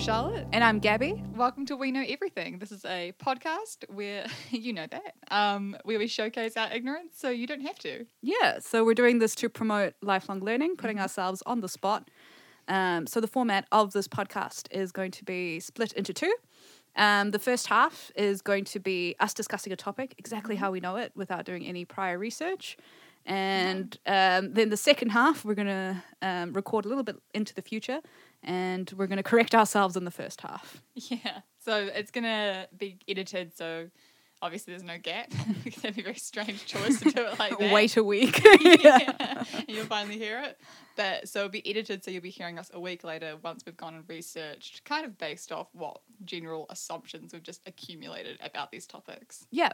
Charlotte. And I'm Gabby. Welcome to We Know Everything. This is a podcast where, you know that, um, where we showcase our ignorance so you don't have to. Yeah, so we're doing this to promote lifelong learning, putting Mm-hmm. ourselves on the spot. Um, so the format of this podcast is going to be split into two. Um, the first half is going to be us discussing a topic exactly Mm-hmm. how we know it without doing any prior research. And um, then the second half, we're going to um, record a little bit into the future and we're going to correct ourselves in the first half. Yeah. So it's going to be edited, so obviously there's no gap that'd be a very strange choice to do it like that. Wait a week. yeah. and you'll finally hear it. But so it'll be edited, so you'll be hearing us a week later once we've gone and researched, kind of based off what general assumptions we've just accumulated about these topics. Yeah.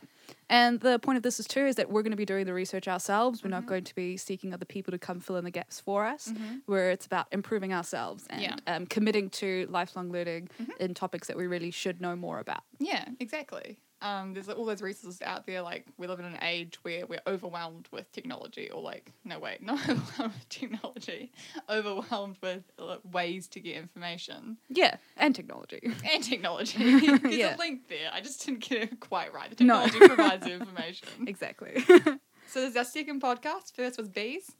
And the point of this is too is that we're going to be doing the research ourselves. We're Mm-hmm. not going to be seeking other people to come fill in the gaps for us, where it's about improving ourselves and Yeah. Mm-hmm. um, committing to lifelong learning in topics that we really should know more about. Yeah, exactly. Um, there's all those resources out there. Like we live in an age where we're overwhelmed with technology, or like no wait, not overwhelmed with technology, overwhelmed with uh, ways to get information Yeah. And technology. and technology. There's Yeah. a link there. I just didn't get it quite right. The No. technology provides the information. exactly. So there's our second podcast. First was bees.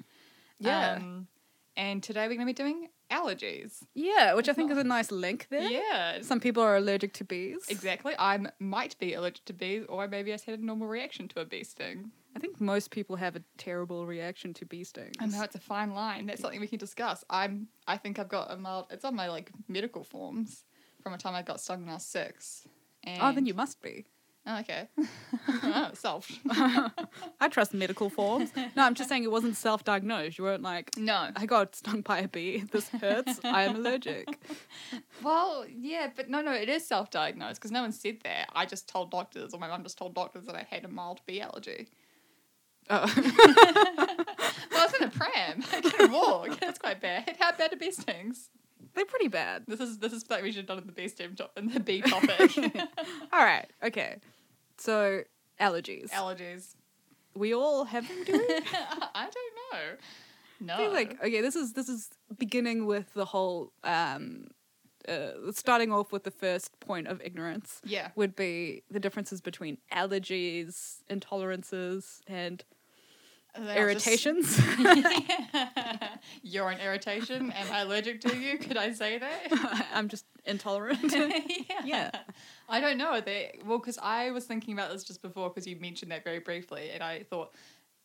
Yeah. Um, and today we're going to be doing allergies. yeah, which I think is a oh. nice link there. Yeah. Some people are allergic to bees. Exactly. I might be allergic to bees, or maybe I just had a normal reaction to a bee sting. I think most people have a terrible reaction to bee stings. I know it's a fine line. That's something we can discuss. I'm. I think I've got a mild. It's on my like medical forms from a time I got stung when I was six. And, Oh, then you must be. Oh, okay. oh, solved. I trust medical forms. No, I'm just saying it wasn't self diagnosed. You weren't like, No. I got stung by a bee. This hurts. I am allergic. Well, yeah, but no, no, it is self-diagnosed because no one said that. I just told doctors, or my mum just told doctors that I had a mild bee allergy. Oh. Well, I was in a pram. I couldn't walk. That's quite bad. How bad are bee stings? They're pretty bad. This is this is something we should have done in the bee stem top in the bee topic. All right. Okay. So allergies. Allergies. we all have them, do we? I don't know. No. I feel like okay. This is this is beginning with the whole. um uh, starting off with the first point of ignorance yeah. would be the differences between allergies, intolerances, and Then just- irritations. You're an irritation. Am I allergic to you? Could I say that? I'm just intolerant. yeah. Yeah. I don't know. They well, because I was thinking about this just before because you mentioned that very briefly, and I thought,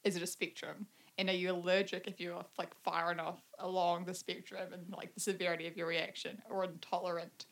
is it a spectrum? And are you allergic if you're like far enough along the spectrum and like the severity of your reaction, or intolerant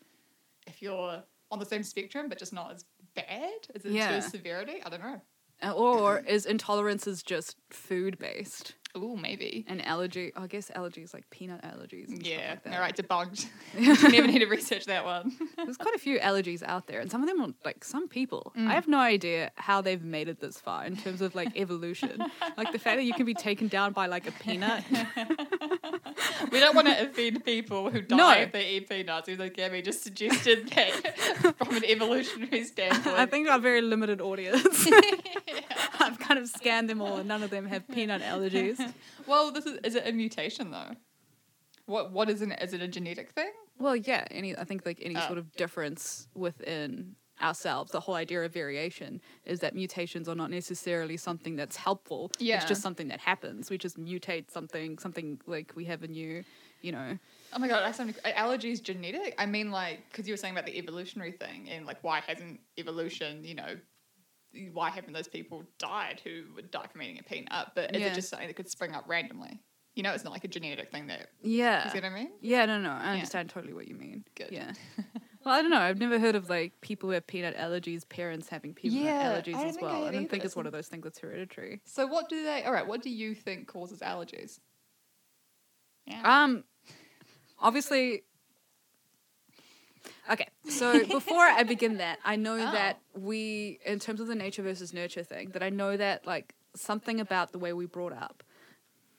if you're on the same spectrum but just not as bad? Is it Yeah. severity? I don't know. Uh, or is intolerances just food based? Ooh, maybe. And allergy, I guess allergies like peanut allergies. And Yeah. Stuff like that. All right, debunked. Never need to research that one. There's quite a few allergies out there, and some of them are like some people. Mm. I have no idea how they've made it this far in terms of like evolution. like the fact that you can be taken down by like a peanut. We don't want to offend people who die No. if they eat peanuts. Even though Gabby just suggested that from an evolutionary standpoint. I think our very limited audience. Kind of scanned them all, and none of them have peanut allergies. Well, this is is it a mutation though? What what is an is it a genetic thing? Well, yeah, any I think like any Oh. sort of difference within ourselves, the whole idea of variation is that mutations are not necessarily something that's helpful. Yeah. It's just something that happens. We just mutate something, something like we have a new, you know. Oh my god, I sound uh, allergies genetic. I mean, like because you were saying about the evolutionary thing and like why hasn't evolution, you know, why haven't those people died who would die from eating a peanut? But is Yeah. it just something that could spring up randomly? You know, it's not like a genetic thing that. Yeah. You see what I mean? Yeah, no, no, I understand totally what you mean. Good. Yeah. well, I don't know. I've never heard of like people who have peanut allergies, parents having peanut Yeah, allergies as think I well. I don't think it's one of those things that's hereditary. So what do they? All right, what do you think causes allergies? Yeah. Um, obviously. Okay, so before I begin that, I know Oh. that we, in terms of the nature versus nurture thing, that I know that like something about the way we brought up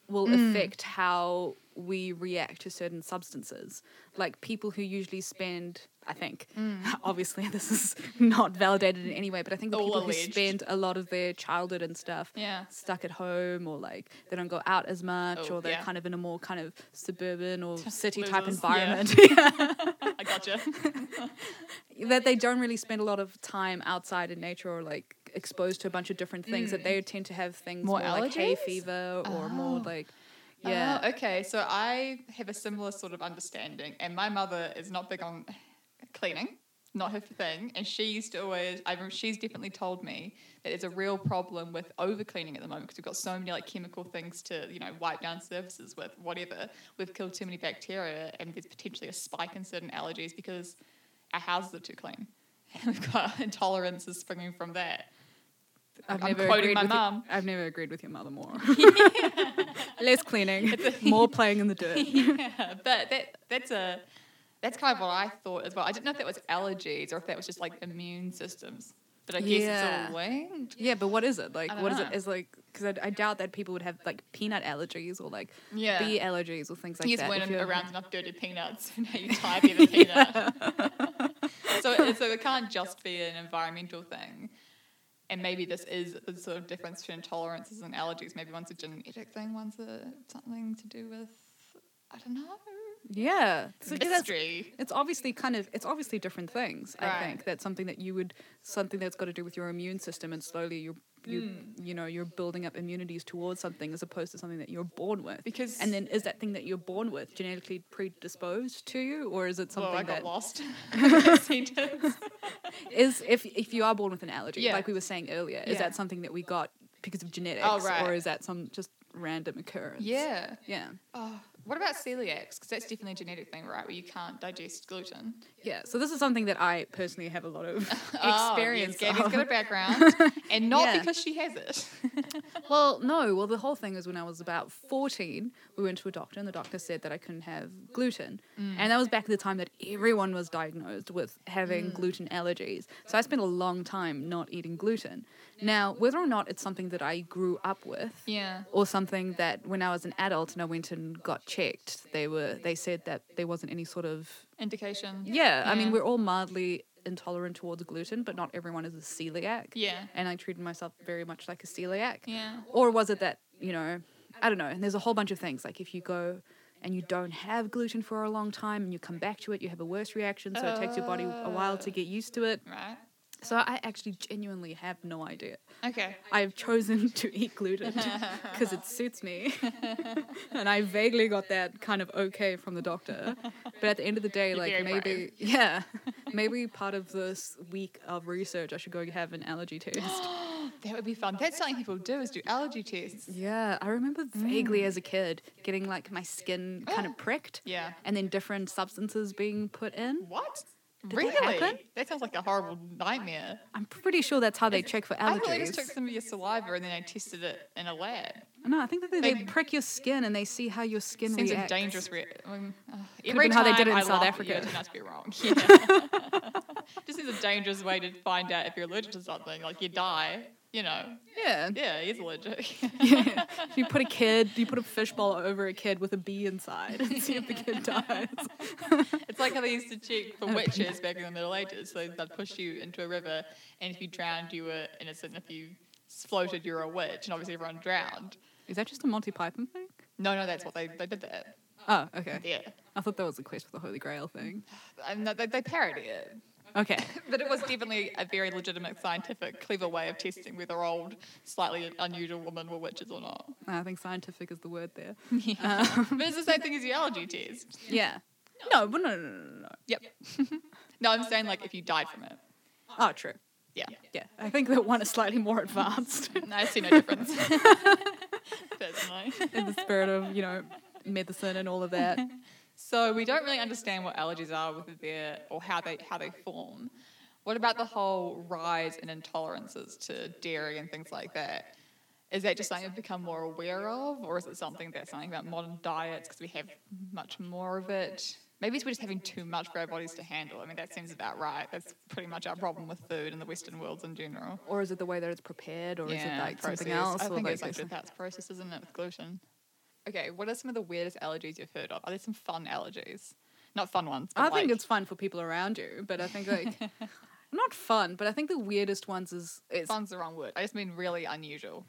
will Mm. affect how we react to certain substances. Like people who usually spend I think. Obviously, this is not validated in any way, but I think the All people alleged. who spend a lot of their childhood and stuff Yeah. stuck at home or like they don't go out as much Oh, or they're yeah. kind of in a more kind of suburban or city type Losers, yeah. environment. I gotcha. that they don't really spend a lot of time outside in nature or like exposed to a bunch of different things that they tend to have things Mm. More more, like hay fever or more Oh. like yeah Oh, okay. So I have a similar sort of understanding, and my mother is not big on cleaning, not her thing. And she used to always, I remember she's definitely told me that there's a real problem with over cleaning at the moment because we've got so many like chemical things to, you know, wipe down surfaces with, whatever. We've killed too many bacteria, and there's potentially a spike in certain allergies because our houses are too clean. And we've got intolerances springing from that. I've I'm never quoting agreed my mum. I've never agreed with your mother more. Less cleaning, more playing in the dirt. yeah, but that that's a that's kind of what I thought as well. I didn't know if that was allergies or if that was just like immune systems. But I guess Yeah. it's all linked. Yeah, but what is it like? What is know. it? Is like because I, I doubt that people would have like peanut allergies or like Yeah. bee allergies or things like you just that. you're- around enough dirty peanuts, and now you type in a peanut. so, it- so it can't just be an environmental thing. And maybe this is the sort of difference between tolerances and allergies. Maybe one's a genetic thing, one's a, something to do with, I don't know, Yeah, so mystery. it's obviously kind of it's obviously different things. I think that's something that you would something that's got to do with your immune system, and slowly you're you Hmm. you know you're building up immunities towards something as opposed to something that you're born with. Because- and then is that thing that you're born with genetically predisposed to you, or is it something Well, I got that lost. in that sentence. is if if you are born with an allergy, Yeah. like we were saying earlier, is Yeah. that something that we got because of genetics, Oh, right. or is that some just random occurrence? Yeah. yeah, Oh, what about celiacs? Because that's definitely a genetic thing, right? Where you can't digest gluten. yeah. So this is something that I personally have a lot of Oh, experience. yes, Gabby's of. got a background, and not Yeah. because she has it. Well, no. Well, the whole thing is when I was about 14, we went to a doctor, and the doctor said that I couldn't have gluten. Mm. And that was back at the time that everyone was diagnosed with having Mm. gluten allergies. So I spent a long time not eating gluten. Now, whether or not it's something that I grew up with, Yeah. or something that when I was an adult and I went and got checked, they were they said that there wasn't any sort of Indication. yeah. I mean, we're all mildly intolerant towards gluten, but not everyone is a celiac. Yeah. And I treated myself very much like a celiac. Yeah. Or was it that, you know, I don't know. And there's a whole bunch of things. Like if you go and you don't have gluten for a long time and you come back to it, you have a worse reaction. So it takes your body a while to uh. get used to it. Right. So I actually genuinely have no idea. Okay. I've chosen to eat gluten because it suits me. and I vaguely got that kind of okay from the doctor. But at the end of the day, You're like maybe, brave. yeah, maybe part of this week of research, I should go have an allergy test. That would be fun. That's something people do is do allergy tests. Yeah, I remember vaguely mm. as a kid getting like my skin kind of pricked. Yeah. And then different substances being put in. What? Did really? happen? That sounds like a horrible nightmare. I'm pretty sure that's how they check for allergies. I they just took some of your saliva and then they tested it in a lab. No, I think that they, they prick your skin and they see how your skin Seems reacts. a dangerous. Re- um, uh, every been how they did it in I South Africa. You, to be wrong. Yeah. just seems a dangerous way to find out if you're allergic to something. Like you die. You know. Yeah. Yeah, he's allergic. yeah. You put a kid, you put a fishbowl over a kid with a bee inside and see if the kid dies. It's like how they used to check for witches back in the Middle Ages. So they'd push you into a river, and if you drowned, you were innocent. If you floated, you were a witch, and obviously everyone drowned. Is that just a Monty Python thing? No, no, that's what they they did that. Oh, okay. Yeah, I thought that was a quest for the Holy Grail thing. and they, they parody it. Okay. But it was definitely a very legitimate, scientific, clever way of testing whether old, slightly unusual women were witches or not. I think scientific is the word there. Um, but it's the same thing as the allergy test. Yeah. No, but no, no, no, no, no. Yep. no, I'm saying like if you died from it. Oh, true. Yeah. Yeah. I think that one is slightly more advanced I see no difference. Personally. in the spirit of, you know, medicine and all of that. So we don't really understand what allergies are, whether they're or how they how they form. What about the whole rise in intolerances to dairy and things like that? Is that just something we've become more aware of, or is it something that's something about modern diets because we have much more of it? Maybe it's we're just having too much for our bodies to handle. I mean, that seems about right. That's pretty much our problem with food in the Western worlds in general. Or is it the way that it's prepared, or is it like something processed. else? I think like it's like that's process, isn't it, with gluten? Okay, what are some of the weirdest allergies you've heard of? Are there some fun allergies? Not fun ones. I but, think it's fun for people around you, but I think like not fun, but I think the weirdest ones is is fun's the wrong word. I just mean really unusual.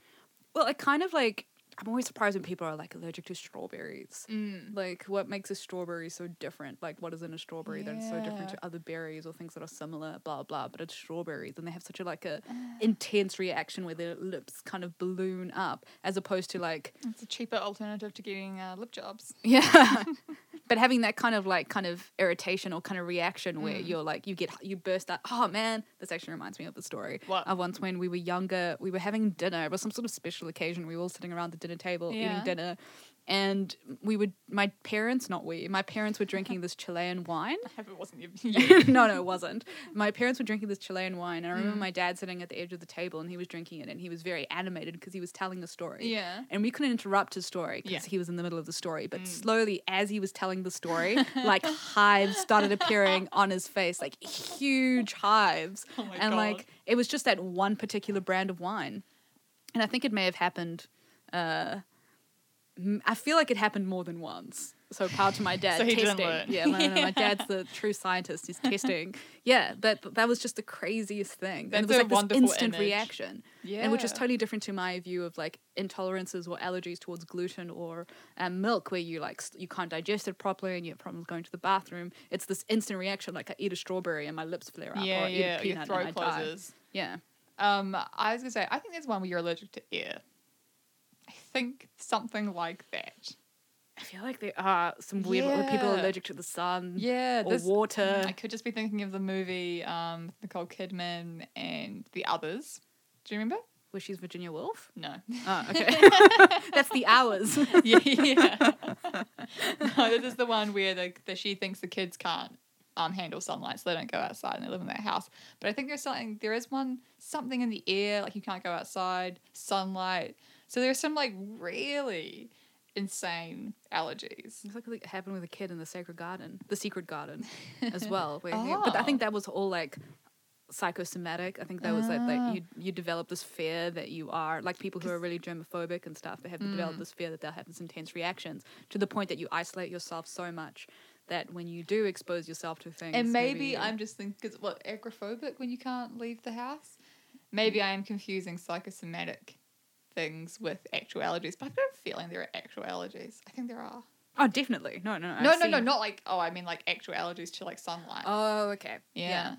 well, I kind of like I'm always surprised when people are like allergic to strawberries. Mm. Like, what makes a strawberry so different? Like, what is in a strawberry that is so different to other berries or things that are similar? Blah blah. But it's strawberries, and they have such a like a intense reaction where their lips kind of balloon up, as opposed to like It's a cheaper alternative to getting uh, lip jobs. yeah. but having that kind of like kind of irritation or kind of reaction where Mm. you're like you get you burst out. Oh man, this actually reminds me of the story. What? Of once when we were younger, we were having dinner. It was some sort of special occasion. We were all sitting around the dinner table Yeah. eating dinner, and we would my parents, not we, my parents were drinking this Chilean wine. I hope it wasn't you. no, no, it wasn't. My parents were drinking this Chilean wine, and I remember Mm. my dad sitting at the edge of the table, and he was drinking it, and he was very animated because he was telling a story. yeah. And we couldn't interrupt his story because Yeah. he was in the middle of the story. But Mm. slowly, as he was telling the story, like hives started appearing on his face, like huge hives. Oh my and god. like it was just that one particular brand of wine. And I think it may have happened. Uh, I feel like it happened more than once. So power to my dad So he didn't testing. learn. Yeah, no, no, no, my dad's the true scientist. He's testing. Yeah, that that was just the craziest thing. and That's it was a like this instant image. reaction yeah. and which is totally different to my view of like intolerances or allergies towards gluten or um, milk where you like you can't digest it properly and you have problems going to the bathroom it's this instant reaction like i eat a strawberry and my lips flare up Yeah, or I eat yeah. a Your peanut throat and i die yeah Um, I was gonna say, I think there's one where you're allergic to air. Think something like that. i feel like there are some weird where people allergic to the sun Yeah, or this, water I could just be thinking of the movie um, Nicole Kidman and the others. Do you remember? where she's virginia woolf No. oh okay that's the hours yeah, yeah. no, this is the one where the, the she thinks the kids can't um handle sunlight, so they don't go outside and they live in their house. But I think there's something there is one something in the air, like you can't go outside, sunlight. So there's some like really insane allergies. It's like what happened with a kid in the Sacred Garden, the Secret Garden, as well. Where he- but I Oh. think that was all like psychosomatic. I think that was like Ah. like you you develop this fear that you are like people who are really germophobic and stuff. They have developed Mm. this fear that they'll have this intense reactions to the point that you isolate yourself so much that when you do expose yourself to things, And maybe you- I'm just thinking, because what, agoraphobic when you can't leave the house? Maybe I am confusing psychosomatic things with actual allergies, but I've got a feeling there are actual allergies. I think there are. oh definitely no no no, I've no, no, not like, oh, I mean like actual allergies to like sunlight. Oh okay yeah.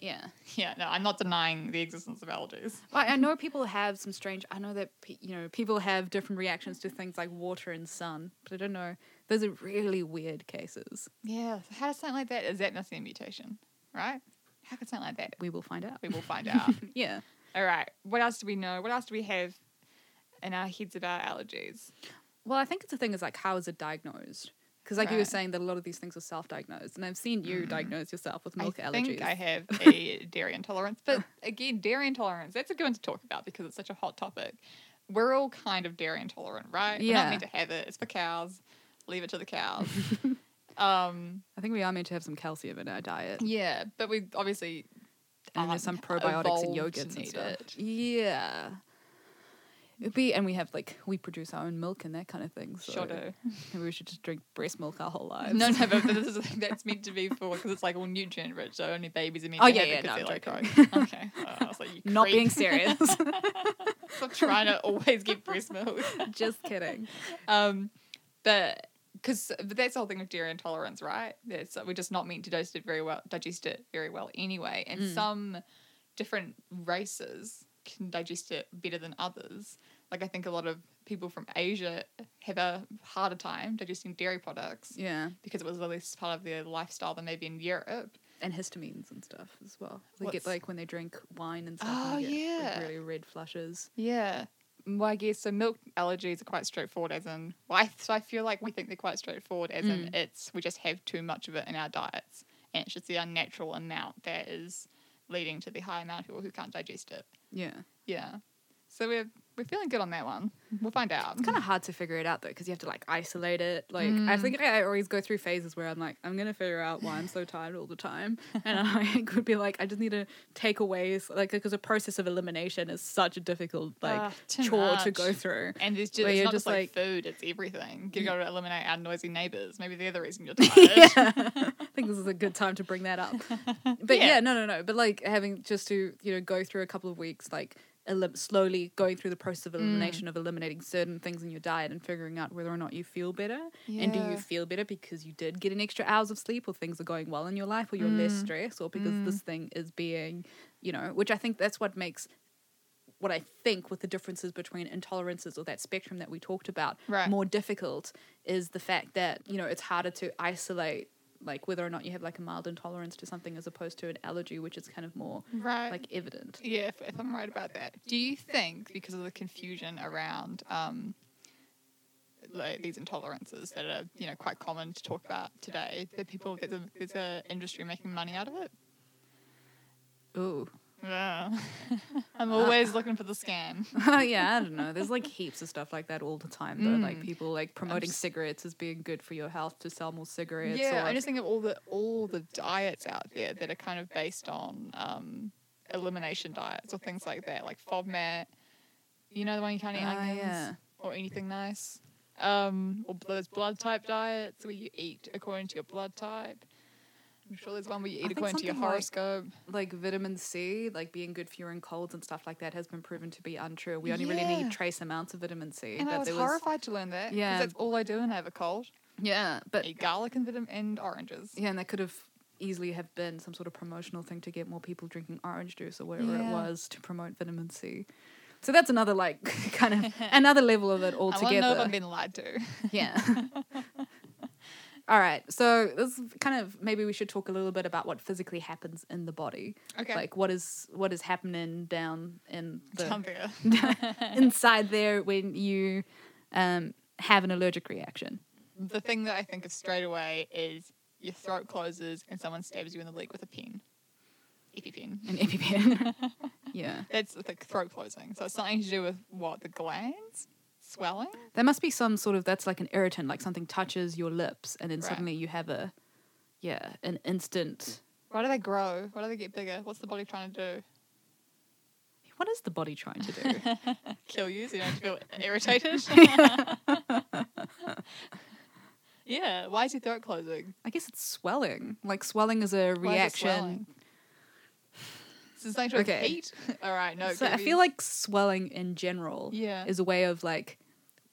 yeah. Yeah, no, I'm not denying the existence of allergies. Well, I know people have some strange. I know that you know people have different reactions to things like water and sun, but I don't know. Those are really weird cases. Yeah, so how does something like that, is that missing a mutation, right? How could something like that? We will find out. We will find out. Yeah. All right, what else do we know? What else do we have in our heads about allergies? Well, I think it's the thing is like how is it diagnosed? Because like you were saying that a lot of these things are self-diagnosed, and I've seen you Mhm. diagnose yourself with milk I allergies. think I have a dairy intolerance. But again, dairy intolerance, that's a good one to talk about because it's such a hot topic. We're all kind of dairy intolerant, right? We're not meant to have it. It's for cows. Leave it to the cows. um, I think we are meant to have some calcium in our diet, yeah, but we obviously and there's some probiotics to yogurts and stuff. it. Yeah. It'd be, and we have like we produce our own milk and that kind of thing. So sure do. maybe we should just drink breast milk our whole lives. No, no, but this is the thing that's meant to be for because it's like all nutrient rich, so only babies are meant Oh, to yeah, have yeah, it 'cause no, they're like, oh, okay. I was like, you Not creep. being serious. Stop trying to always get breast milk. just kidding. Um, but because but that's the whole thing with dairy intolerance, right? That's we're just not meant to digest it very well, digest it very well anyway. And Mm. some different races can digest it better than others. Like I think a lot of people from Asia have a harder time digesting dairy products Yeah. because it was at least part of their lifestyle than maybe in Europe. and histamines and stuff as well. They What's- get like when they drink wine and stuff. Oh, and get, like, yeah. really red flushes. Yeah. Well, I guess so. Milk allergies are quite straightforward, as in. Well, I, so I feel like we think they're quite straightforward, as in Mm. it's we just have too much of it in our diets, and it's just the unnatural amount that is leading to the high amount of people who can't digest it. Yeah. Yeah. So we're we're feeling good on that one. We'll find out. It's kind of hard to figure it out though, because you have to like isolate it. Like mm. I think I always go through phases where I'm like, I'm gonna figure out why I'm so tired all the time, and I could be like, I just need to take away, like, because the process of elimination is such a difficult like too chore to go through. And it's just, it's not just just like, like- food, it's everything. You got to eliminate our noisy neighbors. Maybe they're the reason you're tired. yeah, I think this is a good time to bring that up. But yeah. Yeah. no, no, no. But like having just to you know go through a couple of weeks, like elim- slowly going through the process of mm. elimination of eliminating certain things in your diet and figuring out whether or not you feel better. And do you feel better because you did get an extra hours of sleep, or things are going well in your life, or you're less mm. stressed, or because this mm. thing is being, you know, which I think that's what makes. What I think with the differences between intolerances or that spectrum that we talked about Right. more difficult is the fact that you know it's harder to isolate like whether or not you have like a mild intolerance to something as opposed to an allergy which is kind of more Right. like evident Yeah, if, if I'm right about that. Do you think because of the confusion around um, like these intolerances that are you know quite common to talk about today, that people there's a there's a industry making money out of it? ooh Yeah. I'm always looking for the scam. yeah i don't know there's like heaps of stuff like that all the time though like Mm. people like promoting s- cigarettes as being good for your health to sell more cigarettes Yeah, or, I just think of all the all the diets out there that are kind of based on um, elimination diets or things like that, like FODMAP. You know the one you can't eat Ah, onions yeah. or anything nice. Um, or those blood type diets where you eat according to your blood type. I'm sure there's one where you eat according to your something like- horoscope. like vitamin c like being good for your own colds and stuff like that has been proven to be untrue we only really need trace amounts of vitamin c and I was there horrified to learn that. Yeah. Because that's all I do when I have a cold. yeah but Eat garlic and vitamin and oranges. Yeah, and that could have easily have been some sort of promotional thing to get more people drinking orange juice or whatever it was to promote vitamin C. So that's another like kind of another level of it altogether. I want to know if. I'm being lied to. yeah. All right. So this is kind of maybe we should talk a little bit about what physically happens in the body. Okay. Like what is what is happening down in the Down there. inside there when you um, have an allergic reaction. the thing that I think of straight away is your throat closes and someone stabs you in the leg with a pen. EpiPen. An EpiPen. yeah. That's the throat closing. So it's something to do with what? The glands? Swelling? There must be some sort of that's like an irritant, like something touches your lips, and then Right. suddenly you have a, yeah, an instant. Why do they grow? Why do they get bigger? What's the body trying to do? What is the body trying to do? Kill you so you don't feel irritated? yeah. Why is your throat closing? I guess it's swelling. Like swelling is a Why it reaction. Is something to Okay. heat? All right, no. so I feel like swelling in general Yeah. is a way of like,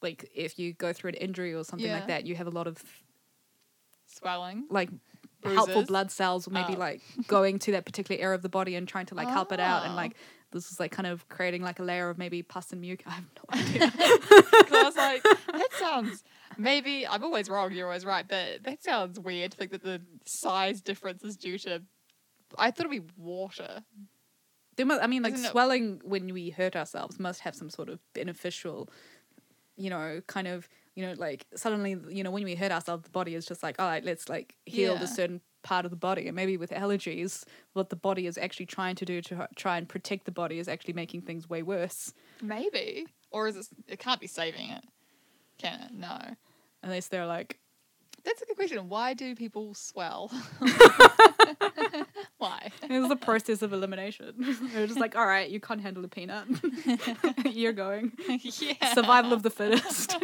like if you go through an injury or something Yeah. like that, you have a lot of swelling. like helpful blood cells or maybe Oh. like going to that particular area of the body and trying to like help it out and Oh. like this is like kind of creating like a layer of maybe pus and mucus. I have no idea. 'Cause I was like, that sounds maybe I'm always wrong, you're always right, but that sounds weird to think that the size difference is due to I thought it'd be water. There must, I mean, like Isn't it- swelling when we hurt ourselves must have some sort of beneficial, you know, kind of, you know, like suddenly, you know, when we hurt ourselves, the body is just like, all right, let's like heal Yeah. the certain part of the body. And maybe with allergies, what the body is actually trying to do to try and protect the body is actually making things way worse. Maybe. Or is it it can't be saving it. Can it? No. Unless they're like, That's a good question. Why do people swell? Why? it's the process of elimination. They're just like, all right, you can't handle a peanut. You're going. yeah. Survival of the fittest.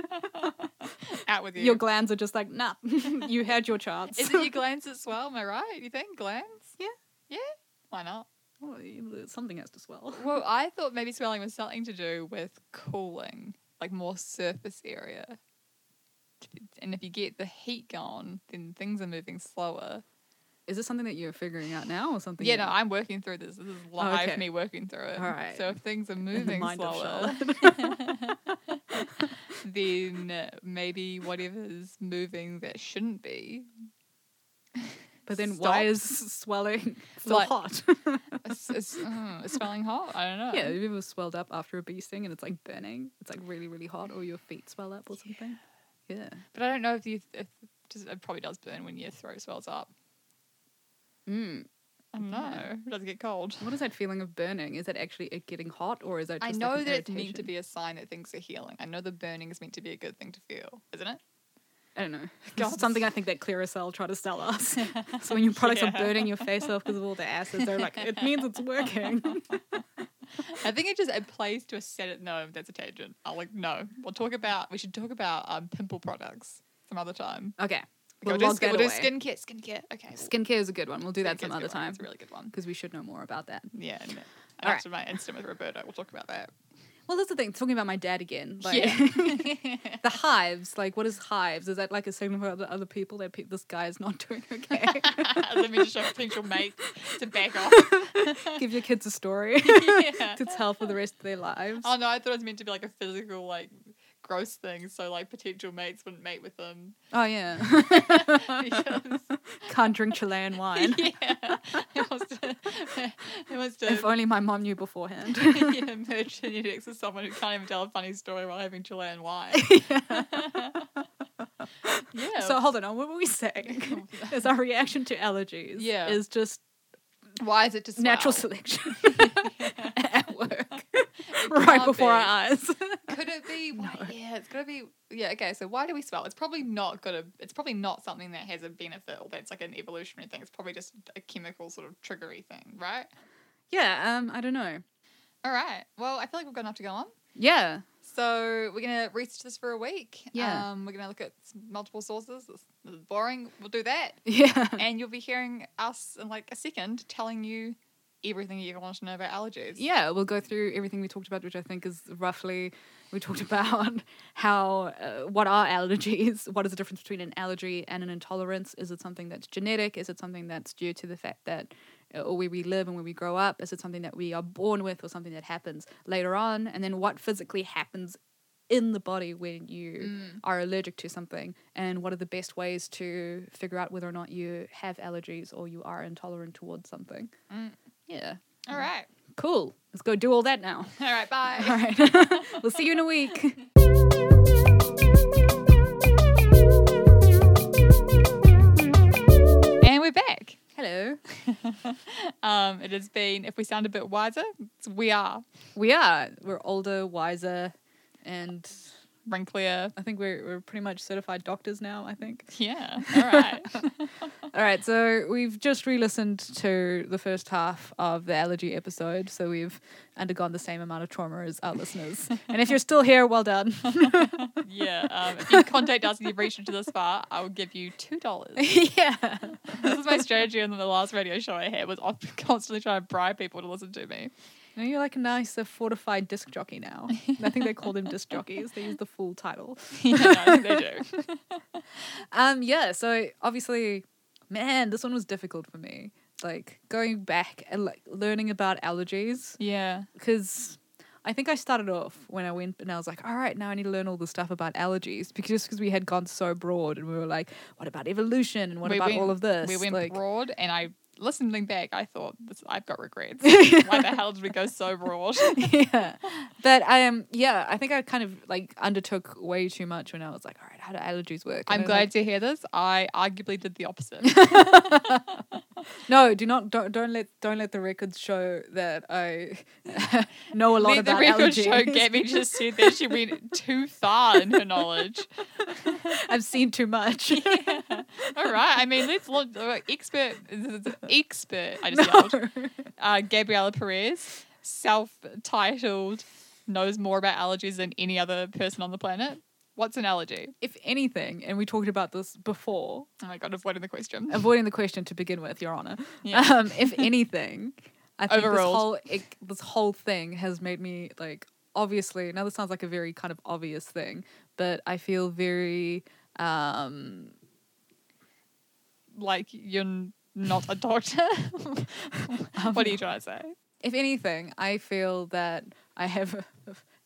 Out with you. Your glands are just like, nah, you had your chance. is it your glands that swell? Am I right? You think glands? Yeah. Yeah. Why not? Well, something has to swell. Well, I thought maybe swelling was something to do with cooling, like more surface area. And if you get the heat gone, then things are moving slower. Is this something that you're figuring out now or something? Yeah, no, I'm working through this. This is live okay. me working through it. All right. So if things are moving slower, then maybe whatever's moving that shouldn't be. but then why is swelling still Like- hot? It's, it's, uh, it's smelling hot. I don't know. yeah, have you ever swelled up after a bee sting and it's like burning? It's like really, really hot, or your feet swell up or something? Yeah. But I don't know if you. If, just, it probably does burn when your throat swells up. Mm. I don't know. It doesn't get cold. What is that feeling of burning? Is that actually it getting hot, or is that? I know like that it's meant to be a sign that things are healing. I know the burning is meant to be a good thing to feel, isn't it? I don't know. God. Something I think that Clearasil try to sell us. so when your products Yeah. are burning your face off because of all the acids, they're like, it means it's working. I think it just it plays to a set it. No, that's a tangent. I'll like no. We'll talk about. We should talk about um, pimple products some other time. okay. We'll, We'll do, skin, we'll do skincare. Skincare. Okay. Skincare is a good one. We'll do that some other time It's a really good one. because we should know more about that. Yeah. And, and All right. after my incident with Roberta, we'll talk about that. Well, that's the thing. Talking about my dad again. Like, yeah. the hives. Like, what is hives? Is that like a signal for other, other people that pe- this guy is not doing okay? Let me just show potential mates to back off. Give your kids a story yeah. to tell for the rest of their lives. Oh no, I thought it was meant to be like a physical, like gross thing, so like potential mates wouldn't mate with them. Oh yeah. Because Can't drink Chilean wine. yeah, it wants to, it wants to If only my mom knew beforehand. yeah, merge genetics with someone who can't even tell a funny story while having Chilean wine. yeah. So hold on, what were we saying? is our reaction to allergies Yeah. is just why is it just natural selection at work. It right before our eyes. Could it be? Why, Yeah, it's gotta be. Yeah, okay. So why do we swell? It's probably not gonna. It's probably not something that has a benefit or that's like an evolutionary thing. It's probably just a chemical sort of triggery thing, right? yeah, um, I don't know. All right. Well, I feel like we've got enough to go on. Yeah. So we're gonna research this for a week. Yeah. Um, we're gonna look at multiple sources. This is boring. We'll do that, Yeah. and you'll be hearing us in like a second telling you everything you want to know about allergies. Yeah, we'll go through everything we talked about, which I think is roughly we talked about how uh, what are allergies? What is the difference between an allergy and an intolerance? Is it something that's genetic? Is it something that's due to the fact that uh, or where we live and where we grow up? Is it something that we are born with, or something that happens later on? And then what physically happens in the body when you Mm. are allergic to something? And what are the best ways to figure out whether or not you have allergies or you are intolerant towards something? Mm. Yeah. All right. Cool. Let's go do all that now. All right. Bye. All right. we'll see you in a week. And we're back. Hello. Um, it has been. If we sound a bit wiser, we are We are. We're older, wiser, and wrinklier. I think we're we're pretty much certified doctors now, I think. Yeah. All right. All right, so we've just re-listened to the first half of the allergy episode, so we've undergone the same amount of trauma as our listeners. And if you're still here, well done. yeah. Um, if you contact us and you've reached into this far, I will give you two dollars. yeah. this is my strategy in the last radio show I had was constantly trying to bribe people to listen to me. No, you're like a nice uh, fortified disc jockey now. I think they call them disc jockeys. They use the full title. yeah, no, they do. Um, yeah, so obviously, man, this one was difficult for me. Like going back and like learning about allergies Yeah. because I think I started off when I went and I was like, all right, now I need to learn all this stuff about allergies because just because we had gone so broad and we were like, what about evolution and what We about went- all of this? We went like, broad, and I listening back, I thought this, I've got regrets. Why the hell did we go so broad? yeah, but I um yeah, I think I kind of like undertook way too much when I was like, all right, how do allergies work? And I'm glad like, to hear this. I arguably did the opposite. no, do not don't don't let don't let the records show that I know a lot the about record allergies. show Gabby just said that she went too far in her knowledge. I've seen too much. All right. I mean, let's look. uh, Expert, expert. I just yelled. No. Uh, Gabriela Perez, self-titled, knows more about allergies than any other person on the planet. What's an allergy? If anything, and we talked about this before, Oh my god, avoiding the question. avoiding the question to begin with, Your Honor. Yeah. Um, if anything, I think this whole it, this whole thing has made me like obviously. Now this sounds like a very kind of obvious thing, but I feel very um Like you're not a doctor. what are you trying to say? if anything, I feel that I have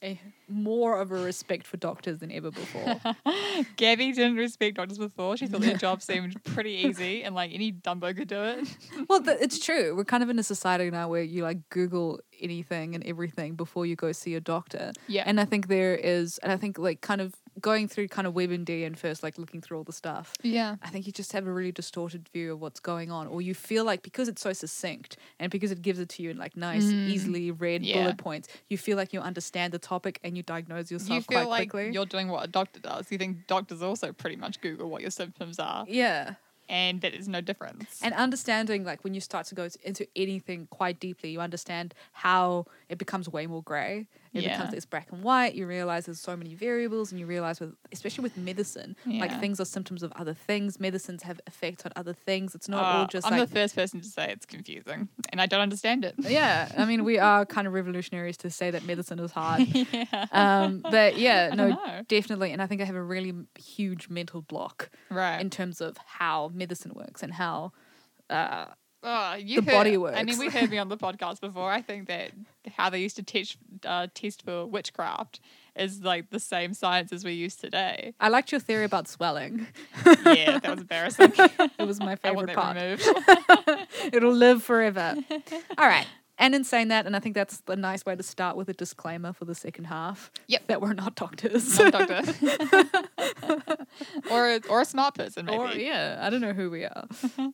a, more of a respect for doctors than ever before. Gabby didn't respect doctors before. She thought their job seemed pretty easy and like any Dumbo could do it. well, th- it's true. We're kind of in a society now where you like Google anything and everything before you go see a doctor. Yeah. And I think there is, and I think like kind of going through kind of WebMD and first like looking through all the stuff. Yeah. I think you just have a really distorted view of what's going on, or you feel like because it's so succinct and because it gives it to you in like nice, easily read Mm. Yeah. bullet points, you feel like you understand the topic and you diagnose yourself You feel quite like quickly. you're doing what a doctor does. You think doctors also pretty much Google what your symptoms are, yeah. and that is no difference. And understanding, like, when you start to go into anything quite deeply, you understand how it becomes way more grey. It Yeah. becomes less black and white. You realize there's so many variables, and you realize, with especially with medicine, like things are symptoms of other things. Medicines have effects on other things. It's not Uh, all just I'm like the first person to say it's confusing, and I don't understand it. yeah. I mean, we are kind of revolutionaries to say that medicine is hard. yeah. Um, but yeah, no, definitely. And I think I have a really huge mental block Right. in terms of how medicine works and how. Uh, Oh, you the heard- body I mean, works. we heard me on the podcast before. I think that how they used to teach uh, test for witchcraft is like the same science as we use today. I liked your theory about swelling. Yeah, that was embarrassing. It was my favorite part. removed. It'll live forever. All right. And in saying that, and I think that's a nice way to start with a disclaimer for the second half. Yep. That we're not doctors. Not a doctor. or a, or a smart person, maybe. or, yeah, I don't know who we are.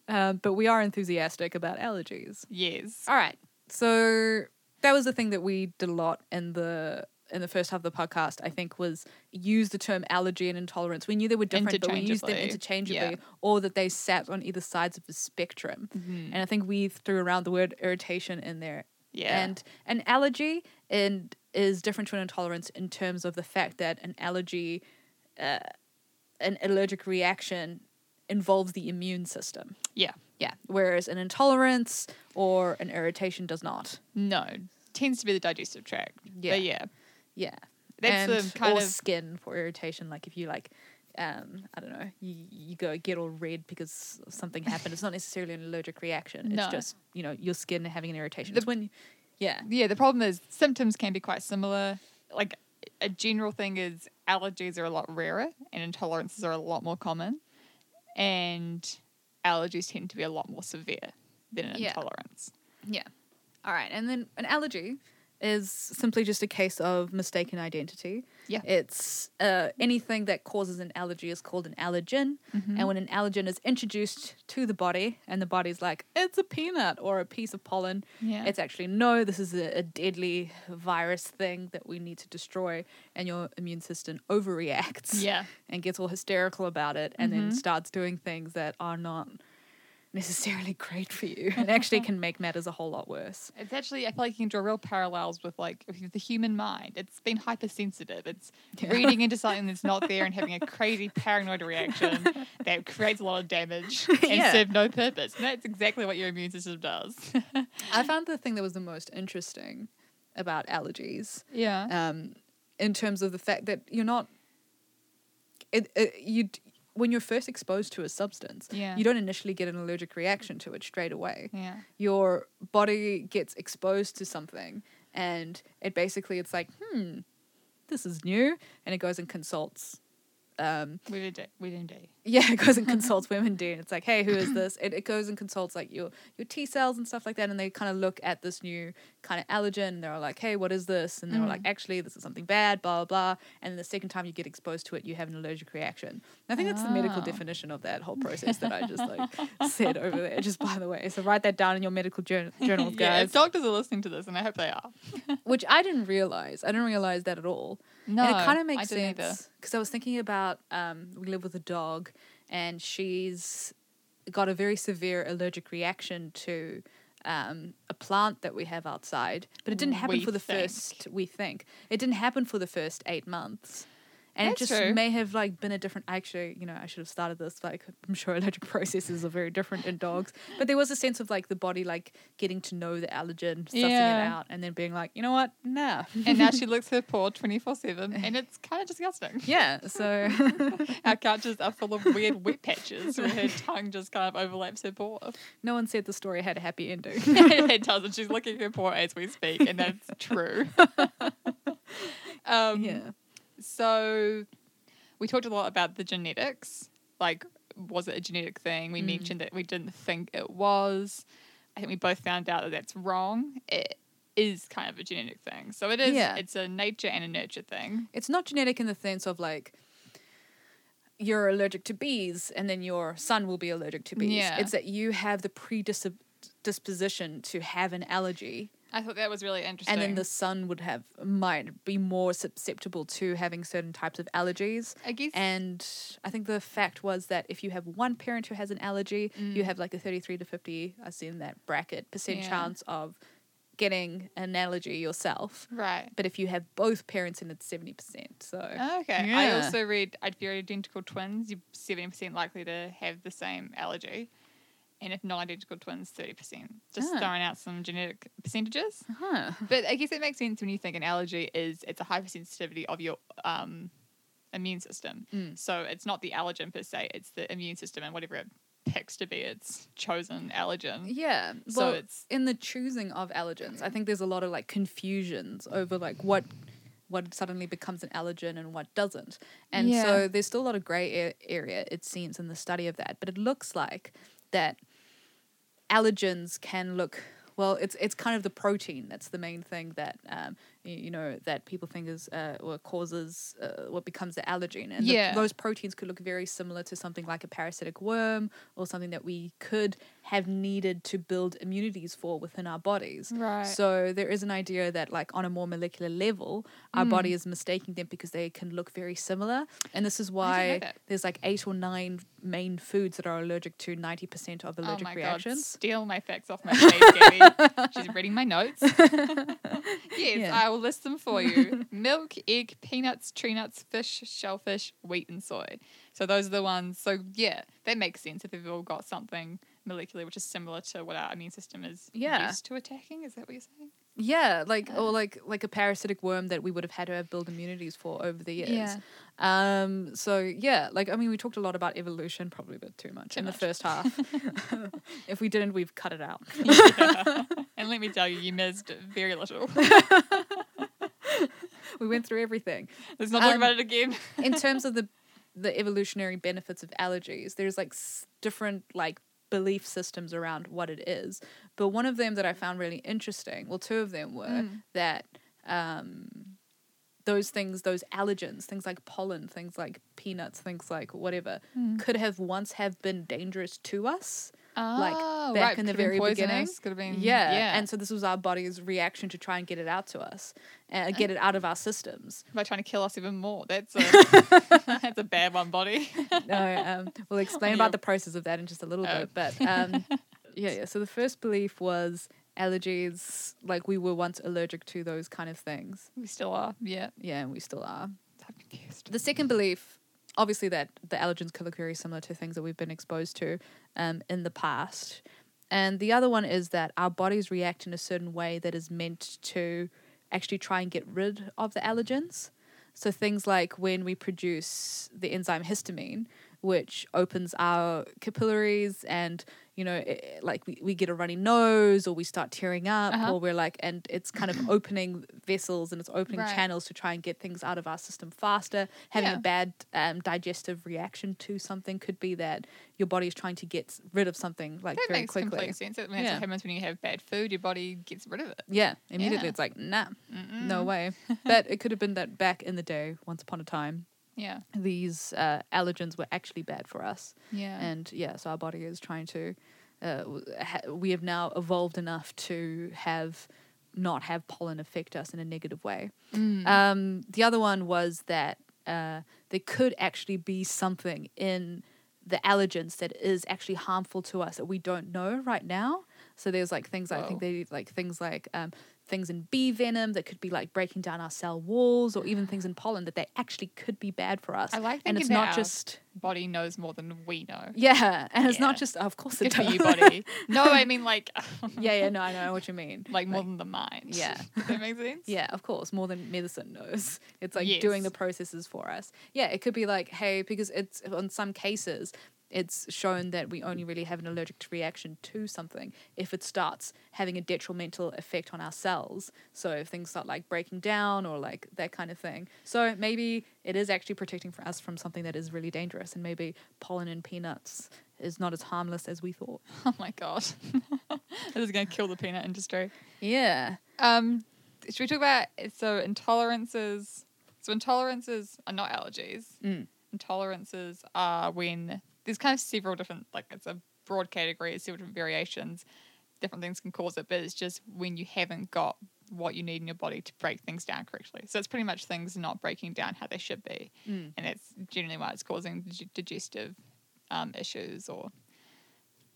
um, but we are enthusiastic about allergies. Yes. All right. So that was the thing that we did a lot in the in the first half of the podcast, I think, was use the term allergy and intolerance. We knew they were different, but we used them Interchangeably. Yeah. or that they sat on either sides of the spectrum. And I think we threw around the word irritation in there. Yeah. And an allergy and is different to an intolerance in terms of the fact that an allergy, uh, an allergic reaction, involves the immune system. yeah. Yeah. Whereas an intolerance or an irritation does not. No. Tends to be the digestive tract. Yeah. But yeah. Yeah. That's and, the kind or of skin for irritation. Like if you like, um, I don't know, you, you go get all red because something happened. It's not necessarily an allergic reaction. It's No. just you know your skin having an irritation. The- it's when, yeah, Yeah, the problem is symptoms can be quite similar. Like a general thing is allergies are a lot rarer and intolerances are a lot more common. And allergies tend to be a lot more severe than an Yeah. intolerance. yeah. All right, and then an allergy is simply just a case of mistaken identity. Yeah. It's uh, anything that causes an allergy is called an allergen. Mm-hmm. And when an allergen is introduced to the body and the body's like, it's a peanut or a piece of pollen, Yeah. it's actually no, this is a, a deadly virus thing that we need to destroy. And your immune system overreacts Yeah. and gets all hysterical about it and then starts doing things that are not necessarily great for you and actually can make matters a whole lot worse. It's actually, I feel like you can draw real parallels with like the human mind. It's been hypersensitive. It's Yeah. reading into something that's not there and having a crazy paranoid reaction that creates a lot of damage and Yeah. serve no purpose. And that's exactly what your immune system does. I found the thing that was the most interesting about allergies yeah. um, in terms of the fact that you're not it, it you d- when you're first exposed to a substance Yeah. you don't initially get an allergic reaction to it straight away yeah. your body gets exposed to something and it basically it's like hmm this is new and it goes and consults um, We did. We didn't do. yeah, it goes and consults WebMD, and it's like, hey, who is this? It, it goes and consults like your your T cells and stuff like that, and they kind of look at this new kind of allergen. And they're like, hey, what is this? And they're like, actually, this is something bad, blah blah blah. And then the second time you get exposed to it, you have an allergic reaction. And I think that's the medical Oh. definition of that whole process that I just like said over there. Just by the way, so write that down in your medical jour- journals, yeah, guys. if doctors are listening to this, and I hope they are. Which I didn't realize. I didn't realize that at all. No, and it kind of makes sense because I was thinking about um, we live with a dog, and she's got a very severe allergic reaction to um, a plant that we have outside. But it didn't happen We for the think. first. We think it didn't happen for the first eight months. And That's it just true. may have like been a different. Actually, you know, I should have started this. Like, I'm sure allergic processes are very different in dogs, but there was a sense of like the body like getting to know the allergen, sussing it out, and then being like, you know what, nah. and now she licks her paw 24 7, and it's kind of disgusting. yeah. So Our couches are full of weird wet patches where her tongue just kind of overlaps her paw. No one said the story had a happy ending. it doesn't. She's licking her paw as we speak, and that's true. um, yeah. So we talked a lot about the genetics. Like, was it a genetic thing? We Mm. mentioned that we didn't think it was. I think we both found out that that's wrong. It is kind of a genetic thing. So it is. Yeah. It's a nature and a nurture thing. It's not genetic in the sense of like you're allergic to bees and then your son will be allergic to bees. Yeah. It's that you have the predisposition to have an allergy I thought that was really interesting. and then the son would have might be more susceptible to having certain types of allergies. I guess And I think the fact was that if you have one parent who has an allergy, you have like a 33 to 50, I see in that bracket, percent Mm. Yeah. chance of getting an allergy yourself. right. But if you have both parents, then it's 70%. So, Okay. I also read if you're identical twins, you're seventy percent likely to have the same allergy, and if not identical twins, thirty percent. Just Ah. throwing out some genetic percentages. huh. But I guess it makes sense when you think an allergy is it's a hypersensitivity of your um, immune system. Mm. So it's not the allergen per se; it's the immune system and whatever it picks to be its chosen allergen. Yeah. So Well, it's in the choosing of allergens, I think there's a lot of like confusions over like what what suddenly becomes an allergen and what doesn't. And Yeah. so there's still a lot of gray area it seems in the study of that, but it looks like that allergens can look well it's it's kind of the protein that's the main thing that um you, know that people think is uh or causes uh, what becomes the allergen and the- those proteins could look very similar to something like a parasitic worm or something that we could have needed to build immunities for within our bodies Right. so there is an idea that like on a more molecular level our Mm. body is mistaking them because they can look very similar and this is why there's like eight or nine main foods that are allergic to 90% of allergic oh my god, reactions steal my facts off my page, Gabby. She's reading my notes. yes, Yeah. I will list them for you: milk, egg, peanuts, tree nuts, fish, shellfish, wheat, and soy. So those are the ones. So yeah, that makes sense if they've all got something molecular which is similar to what our immune system is Yeah. used to attacking. Is that what you're saying? Yeah, like or like like a parasitic worm that we would have had to have build immunities for over the years. Yeah. Um. So yeah, like I mean, we talked a lot about evolution, probably a bit too much Too in much. the first half. if we didn't, we've cut it out. Yeah. and let me tell you, you missed very little. we went through everything. Let's not talk Um, about it again. in terms of the the evolutionary benefits of allergies, there's like s- different like belief systems around what it is. But one of them that I found really interesting, well, two of them were Mm. that um, those things, those allergens, things like pollen, things like peanuts, things like whatever, Mm. could have once have been dangerous to us. Like, Oh, back right, in the very beginning. Been Yeah. yeah. And so this was our body's reaction to try and get it out to us, uh, get it out of our systems. by trying to kill us even more. That's a that's a bad one, body. no, um, we'll explain On about the process of that in just a little Oh. bit. But um, yeah, yeah. So the first belief was allergies, like we were once allergic to those kind of things. We still are. Yeah. Yeah, and we still are. I'm confused. The second belief, obviously, that the allergens could look very similar to things that we've been exposed to um, in the past. And the other one is that our bodies react in a certain way that is meant to actually try and get rid of the allergens. So things like when we produce the enzyme histamine, which opens our capillaries and you know it, like we, we get a runny nose or we start tearing up Uh-huh. or we're like and it's kind of opening vessels and it's opening Right. channels to try and get things out of our system faster having Yeah. a bad um, digestive reaction to something could be that your body is trying to get rid of something like That very makes quickly complete sense. That's Yeah. what happens when you have bad food. Your body gets rid of it. yeah immediately Yeah. it's like nah Mm-mm. no way but it could have been that back in the day once upon a time Yeah. these uh, allergens were actually bad for us Yeah. and yeah so our body is trying to uh, ha- we have now evolved enough to have not have pollen affect us in a negative way Mm. um, the other one was that uh, there could actually be something in the allergens that is actually harmful to us that we don't know right now. So there's like things I think they like things like um, things in bee venom that could be like breaking down our cell walls, or even things in pollen that they actually could be bad for us. I like and it's that not just body knows more than we know. yeah, and it's Yeah. not just oh, of course it Good does. you, body. No, I mean like, yeah, yeah, no, I know what you mean. like more than the mind. Yeah. Does that make sense? Yeah, of course, more than medicine knows. It's like doing the processes for us. Yeah, it could be like, hey, because it's on some cases, it's shown that we only really have an allergic reaction to something if it starts having a detrimental effect on our cells. So if things start like breaking down or like that kind of thing. So maybe it is actually protecting for us from something that is really dangerous, and maybe pollen and peanuts is not as harmless as we thought. Oh my god. this is gonna kill the peanut industry. Yeah. Um, should we talk about so intolerances? So intolerances are not allergies. Mm. intolerances are when there's kind of several different, like it's a broad category, it's several different variations. Different things can cause it, but it's just when you haven't got what you need in your body to break things down correctly. So it's pretty much things not breaking down how they should be, Mm. and that's generally why it's causing digestive um, issues or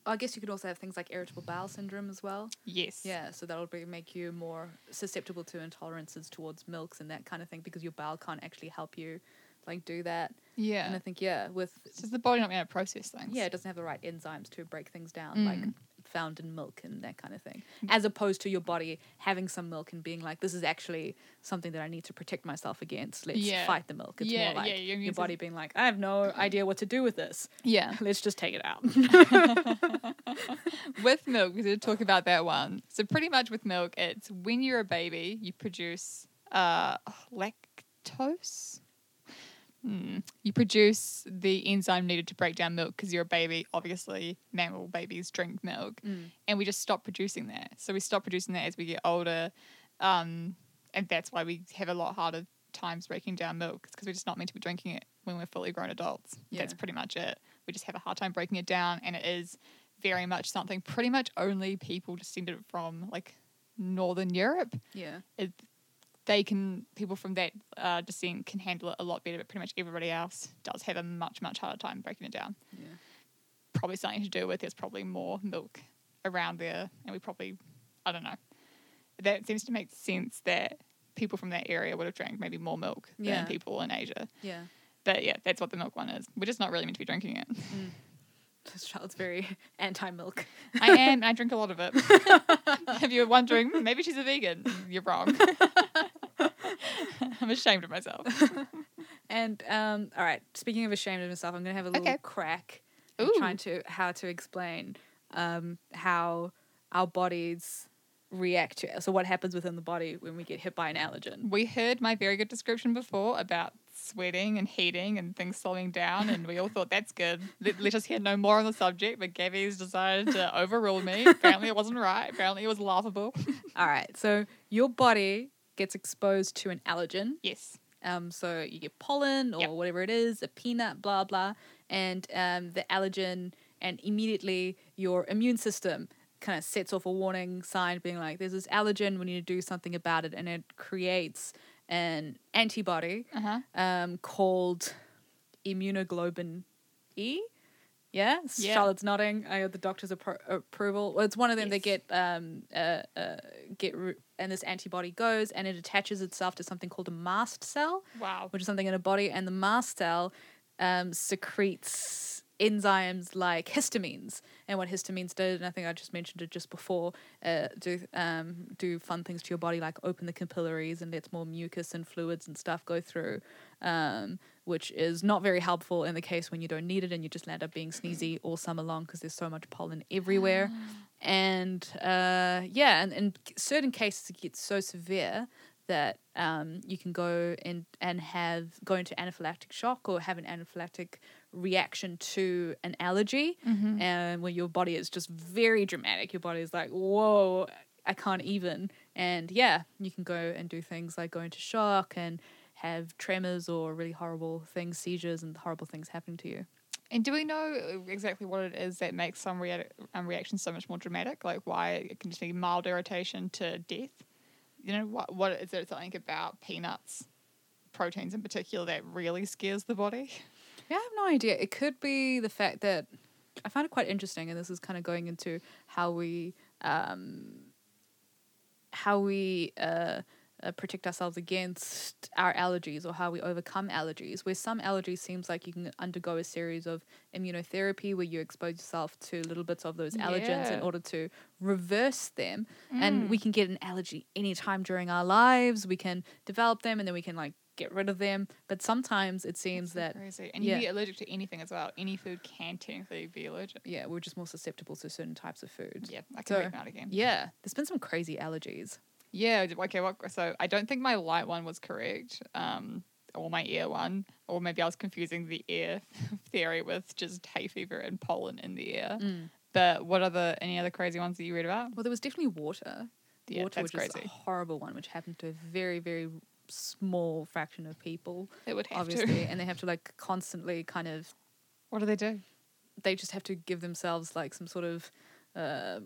I guess you could also have things like irritable bowel syndrome as well. yes, Yeah, so that'll be, make you more susceptible to intolerances towards milks and that kind of thing because your bowel can't actually help you like do that. yeah. And I think yeah, with it's just the body not being able to process things. yeah, it doesn't have the right enzymes to break things down like Mm. found in milk and that kind of thing. As opposed to your body having some milk and being like, this is actually something that I need to protect myself against. Let's Yeah. fight the milk. It's Yeah, more like yeah, your your, body being like, I have no idea what to do with this. yeah. Let's just take it out. with milk, we did talk about that one. So pretty much with milk, it's when you're a baby, you produce uh, lactose. Hmm. You produce the enzyme needed to break down milk because you're a baby. Obviously, mammal babies drink milk, Mm. and we just stop producing that. So we stop producing that as we get older, um, and that's why we have a lot harder times breaking down milk because we're just not meant to be drinking it when we're fully grown adults. That's pretty much it. We just have a hard time breaking it down, and it is very much something pretty much only people descended from like Northern Europe. yeah. It, they can people from that uh, descent can handle it a lot better, but pretty much everybody else does have a much much harder time breaking it down. Yeah. Probably something to do with there's probably more milk around there, and we probably I don't know. That seems to make sense that people from that area would have drank maybe more milk Yeah. than people in Asia. Yeah. But yeah, that's what the milk one is. We're just not really meant to be drinking it. This child's very anti milk. I am. I drink a lot of it. if you're wondering, maybe she's a vegan. You're wrong. I'm ashamed of myself. And um, all right, speaking of ashamed of myself, I'm gonna have a little Okay. crack at Ooh. trying to how to explain um, how our bodies react to so what happens within the body when we get hit by an allergen. We heard my very good description before about sweating and heating and things slowing down, and we all thought that's good. Let, let us hear no more on the subject, but Gabby's decided to overrule me. Apparently, it wasn't right. Apparently, it was laughable. All right, so your body gets exposed to an allergen. yes. Um, so you get pollen or Yep. whatever it is, a peanut, blah blah, and um, the allergen, and immediately your immune system kind of sets off a warning sign, being like, "There's this allergen. We need to do something about it," and it creates an antibody Uh huh. um, called immunoglobulin E. Yeah, Yeah. Charlotte's nodding. I got the doctor's appro- approval. Well, it's one of them. They Yes. get um uh, uh get re- and this antibody goes and it attaches itself to something called a mast cell, Wow. which is something in a body, and the mast cell um secretes enzymes like histamines. And what histamines do, and I think I just mentioned it just before, uh, do um do fun things to your body like open the capillaries and lets more mucus and fluids and stuff go through. Um, which is not very helpful in the case when you don't need it and you just end up being sneezy all summer long because there's so much pollen everywhere. and uh, yeah, and in certain cases it gets so severe that um, you can go and and have go into anaphylactic shock or have an anaphylactic reaction to an allergy, Mm-hmm. and where your body is just very dramatic. Your body is like, whoa, I can't even. And yeah, you can go and do things like go into shock and have tremors or really horrible things, seizures, and horrible things happening to you. And do we know exactly what it is that makes some rea- um, reactions so much more dramatic? Like why it can just be mild irritation to death? You know, what what is there something about peanuts, proteins in particular, that really scares the body? Yeah, I have no idea. It could be the fact that I find it quite interesting, and this is kind of going into how we um, how we uh, uh, protect ourselves against our allergies or how we overcome allergies. Where some allergies seems like you can undergo a series of immunotherapy where you expose yourself to little bits of those allergens in order to reverse them, and we can get an allergy anytime during our lives. We can develop them, and then we can like get rid of them. But sometimes it seems that crazy. And yeah. you be allergic to anything as well. Any food can technically be allergic. yeah, we're just more susceptible to certain types of food. Yeah, I can So, out again. Yeah, there's been some crazy allergies. Yeah. Okay. What? So I don't think my light one was correct. Um, or my ear one, or maybe I was confusing the ear theory with just hay fever and pollen in the ear. But what other any other crazy ones that you read about? Well, there was definitely water. Yeah, water, that's which is crazy. a horrible one, which happened to a very, very small fraction of people, It would have obviously, to. and they have to like constantly kind of What do they do? they just have to give themselves like some sort of uh,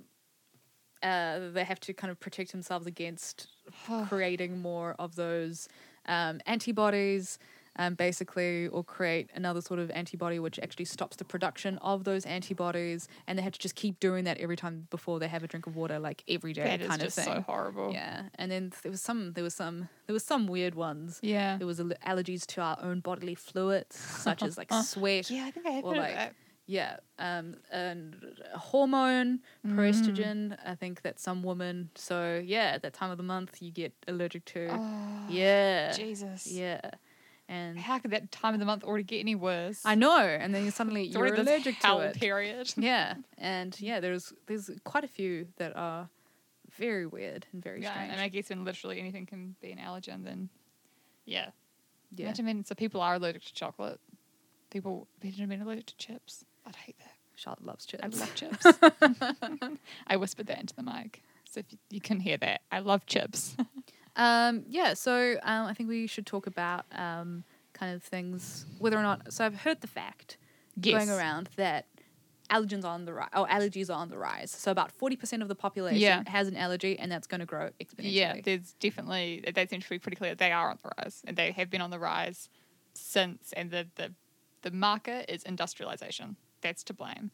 uh, they have to kind of protect themselves against creating more of those um, antibodies um, basically or create another sort of antibody which actually stops the production of those antibodies and they have to just keep doing that every time before they have a drink of water like every day That kind of just thing so horrible. yeah and then there was some there was some there was some weird ones Yeah. there was allergies to our own bodily fluids such as like sweat Yeah, I think I have or heard of like that. Yeah, um, and hormone, Mm. proestrogen. I think that some women. So yeah, at that time of the month, you get allergic to. Oh, yeah, Jesus. yeah, and How could that time of the month already get any worse? I know. And then you suddenly you're allergic to it. period. Yeah, and yeah, there's there's quite a few that are very weird and very Yeah, strange. and I guess when literally anything can be an allergen, then yeah. yeah, Imagine when so people are allergic to chocolate. People imagine being allergic to chips. I'd hate that. Charlotte loves chips. I love chips. I whispered that into the mic. So if you, you can hear that, I love chips. Um, yeah, so um, I think we should talk about um, kind of things, whether or not. So I've heard the fact going around that allergens are on the rise, or allergies are on the rise. So about forty percent of the population Yeah. has an allergy, and that's going to grow exponentially. Yeah, there's definitely that seems to be pretty clear. They are on the rise, and they have been on the rise since. And the the the marker is industrialization. That's to blame.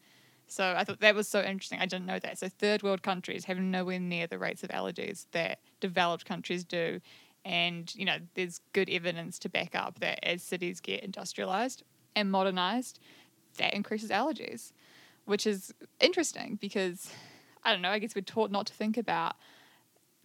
So I thought that was so interesting. I didn't know that. So third world countries have nowhere near the rates of allergies that developed countries do. And, you know, there's good evidence to back up that as cities get industrialized and modernized, that increases allergies, which is interesting because, I don't know, I guess we're taught not to think about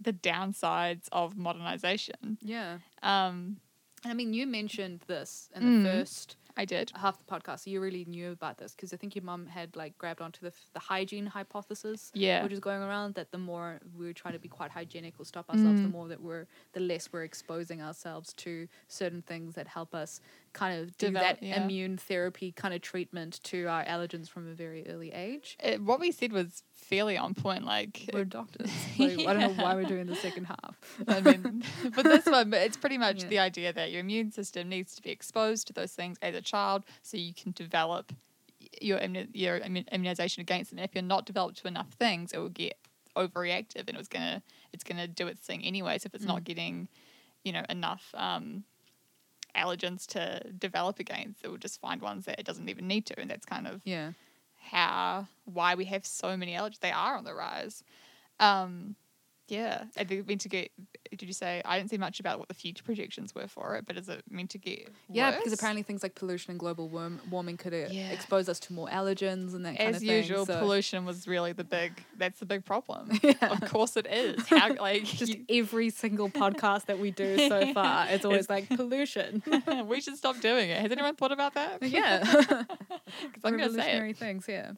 the downsides of modernization. yeah. Um, And I mean, you mentioned this in the Mm. first I did. half the podcast, so you really knew about this because I think your mum had like grabbed onto the the hygiene hypothesis, Yeah. which is going around that the more we try to be quite hygienic or stop ourselves, the Mm. more that we're the less we're exposing ourselves to certain things that help us kind of do Develop- that yeah. immune therapy kind of treatment to our allergens from a very early age. It, what we said was fairly on point. Like, We're doctors. Like, I don't know why we're doing the second half. I mean, but this one, it's pretty much Yeah. the idea that your immune system needs to be exposed to those things as a child, so you can develop your your immunization against them. And if you're not developed to enough things, it will get overreactive, and it's gonna it's gonna do its thing anyway. So if it's not Mm. getting, you know, enough um, allergens to develop against, it will just find ones that it doesn't even need to, and that's kind of Yeah. how why we have so many allergies. They are on the rise. Um, yeah, are they meant to get? Did you say I didn't see much about what the future projections were for it? But is it meant to get? Yeah, because apparently things like pollution and global warm- warming could Yeah. expose us to more allergens and that kind as of thing. usual, so- pollution was really the big. That's the big problem. Yeah. Of course, it is. How like just you- every single podcast that we do so far, it's always It's- like pollution. we should stop doing it. Has anyone thought about that? yeah, because I'm say revolutionary it. things. Yeah,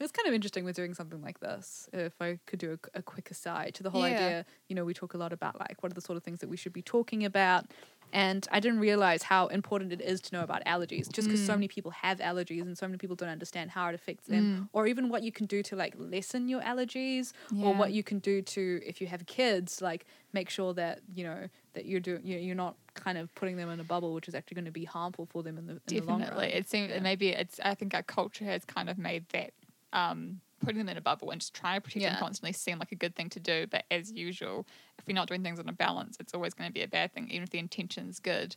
it's kind of interesting with doing something like this. If I could do a, a quick aside to the whole Yeah. idea, you know, we talk a lot about like what are the sort of things that we should be talking about. And I didn't realize how important it is to know about allergies just because so Mm. many people have allergies and so many people don't understand how it affects them or even what you can do to like lessen your allergies or what you can do to if you have kids like make sure that you know that you're doing you you're not kind of putting them in a bubble which is actually going to be harmful for them in the, in the long Definitely. run. It seems Yeah. maybe it's I think our culture has kind of made that um putting them in a bubble and just trying to protect Yeah. them constantly seem like a good thing to do. But as usual, if you're not doing things on a balance, it's always going to be a bad thing, even if the intention's good.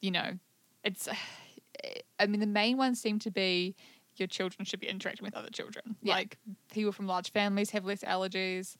You know, it's I mean the main ones seem to be your children should be interacting with other children. Yeah. Like people from large families have less allergies.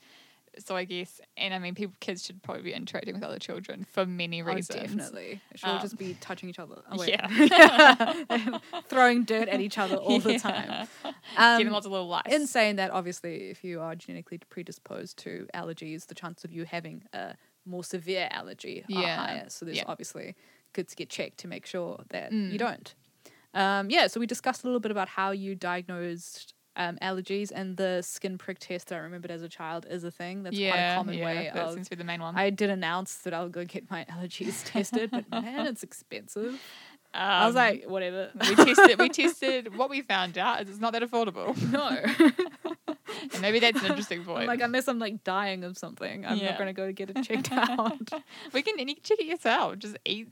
So I guess, and I mean, people, kids should probably be interacting with other children for many Oh, reasons. definitely. It should all just Um, be touching each other. Oh. Yeah. Throwing dirt at each other all the time. Giving Um, lots of little lice. in saying that, obviously, if you are genetically predisposed to allergies, the chance of you having a more severe allergy are higher. So there's Yeah. obviously good to get checked to make sure that Mm. you don't. Um, yeah, so we discussed a little bit about how you diagnosed um, allergies and the skin prick test that I remembered as a child is a thing. That's quite a common way that of seems to be the main one. I did announce that I'll go get my allergies tested, but man, it's expensive. I was Um, like, whatever. we tested. We tested. What we found out is it's not that affordable. no. and maybe that's an interesting point. I'm like unless I'm like dying of something, I'm Yeah. not gonna go get it checked out. we can and you can check it yourself. Just eat.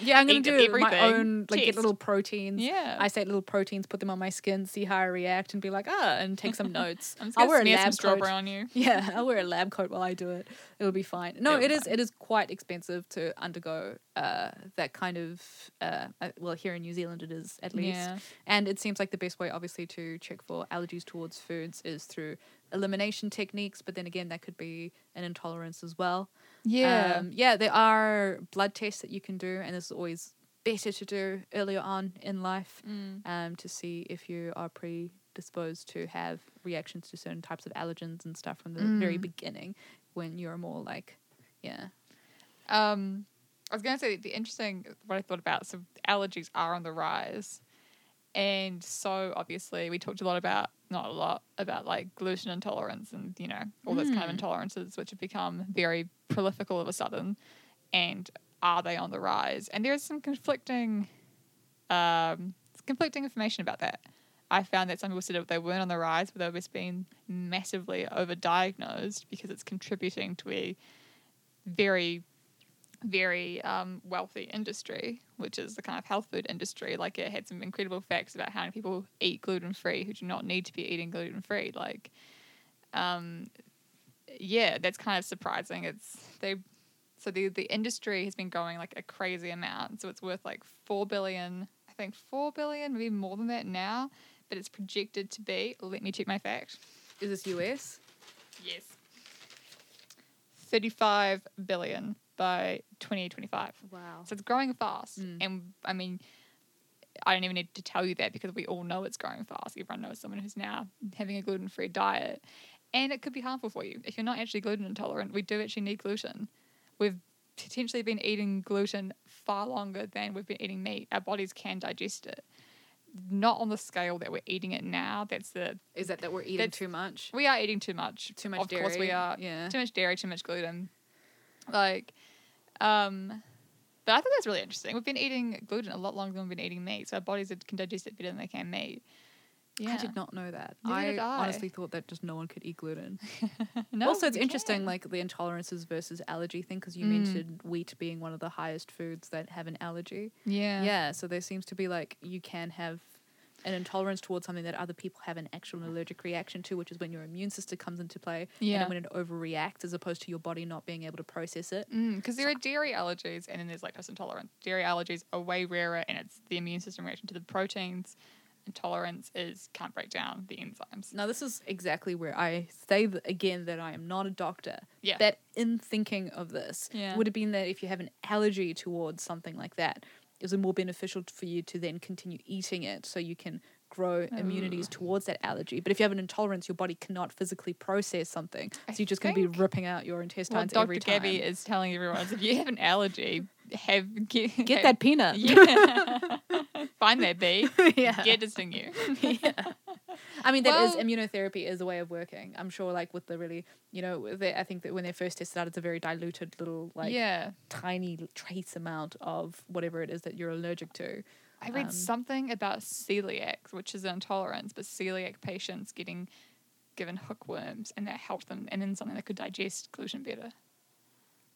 yeah, I'm gonna do my own like get little proteins. Yeah. I say little proteins, put them on my skin, see how I react, and be like, ah, and take some notes. I'm just I'll wear a smear some lab strawberry coat. on you. Yeah, I'll wear a lab coat while I do it. It'll be fine. No, It'll it is. It is quite expensive to undergo uh, that kind of. Uh, uh, well, here in New Zealand, it is at least. Yeah. And it seems like the best way, obviously, to check for allergies towards foods is through elimination techniques. But then again, that could be an intolerance as well. Yeah. Um, yeah, there are blood tests that you can do, and this is always better to do earlier on in life Mm. um, to see if you are predisposed to have reactions to certain types of allergens and stuff from the very Mm. beginning when you're more like, yeah. Um, I was going to say the interesting what I thought about. So allergies are on the rise, and so obviously we talked a lot about not a lot about like gluten intolerance and you know all those kind of intolerances which have become very prolific all of a sudden, and are they on the rise? And there's some conflicting, um, conflicting information about that. I found that some people said that they weren't on the rise, but they've just been massively overdiagnosed because it's contributing to a very very um, wealthy industry, which is the kind of health food industry. Like it had some incredible facts about how many people eat gluten free who do not need to be eating gluten free. Like, um, yeah, that's kind of surprising. It's they, so the the industry has been growing like a crazy amount. So it's worth like four billion, I think four billion, maybe more than that now. But it's projected to be. Let me check my fact. Is this US? Yes. 35 billion by 2025. Wow. So it's growing fast. Mm. And I mean, I don't even need to tell you that because we all know it's growing fast. Everyone knows someone who's now having a gluten free diet. And it could be harmful for you. If you're not actually gluten intolerant, we do actually need gluten. We've potentially been eating gluten far longer than we've been eating meat. Our bodies can digest it. Not on the scale that we're eating it now. That's the Is that that we're eating too much? we are eating too much. Too much of dairy. course we are. Yeah. Too much dairy, too much gluten. Like, um, but I think that's really interesting. We've been eating gluten a lot longer than we've been eating meat, so our bodies can digest it better than they can meat. Yeah. I did not know that. I, I. honestly thought that just no one could eat gluten. No, also, it's interesting, can. like the intolerances versus allergy thing, because you Mm. mentioned wheat being one of the highest foods that have an allergy. yeah, Yeah, so there seems to be like you can have an intolerance towards something that other people have an actual allergic reaction to, which is when your immune system comes into play. And Yeah. then when it overreacts as opposed to your body not being able to process it. Mm, because there are dairy allergies and then there's lactose intolerance. Dairy allergies are way rarer, and it's the immune system reaction to the proteins. Intolerance is can't break down the enzymes. Now, this is exactly where I say th- again that I am not a doctor. Yeah. That in thinking of this, Yeah. would have been that if you have an allergy towards something like that, is it more beneficial for you to then continue eating it so you can grow mm. immunities towards that allergy? But if you have an intolerance, your body cannot physically process something, so you're just going to be ripping out your intestines Dr. every time. Gabby is telling everyone if you have an allergy, have get, Get have- that peanut. Yeah. Find that bee. yeah. Get it sting you. yeah. I mean, that is Well- immunotherapy is a way of working. I'm sure, like with the really, you know, they, I think that when they first tested out, it's a very diluted little, like, yeah. tiny trace amount of whatever it is that you're allergic to. I read Um, something about celiac, which is an intolerance, but celiac patients getting given hookworms and that helped them, and then something that could digest gluten better.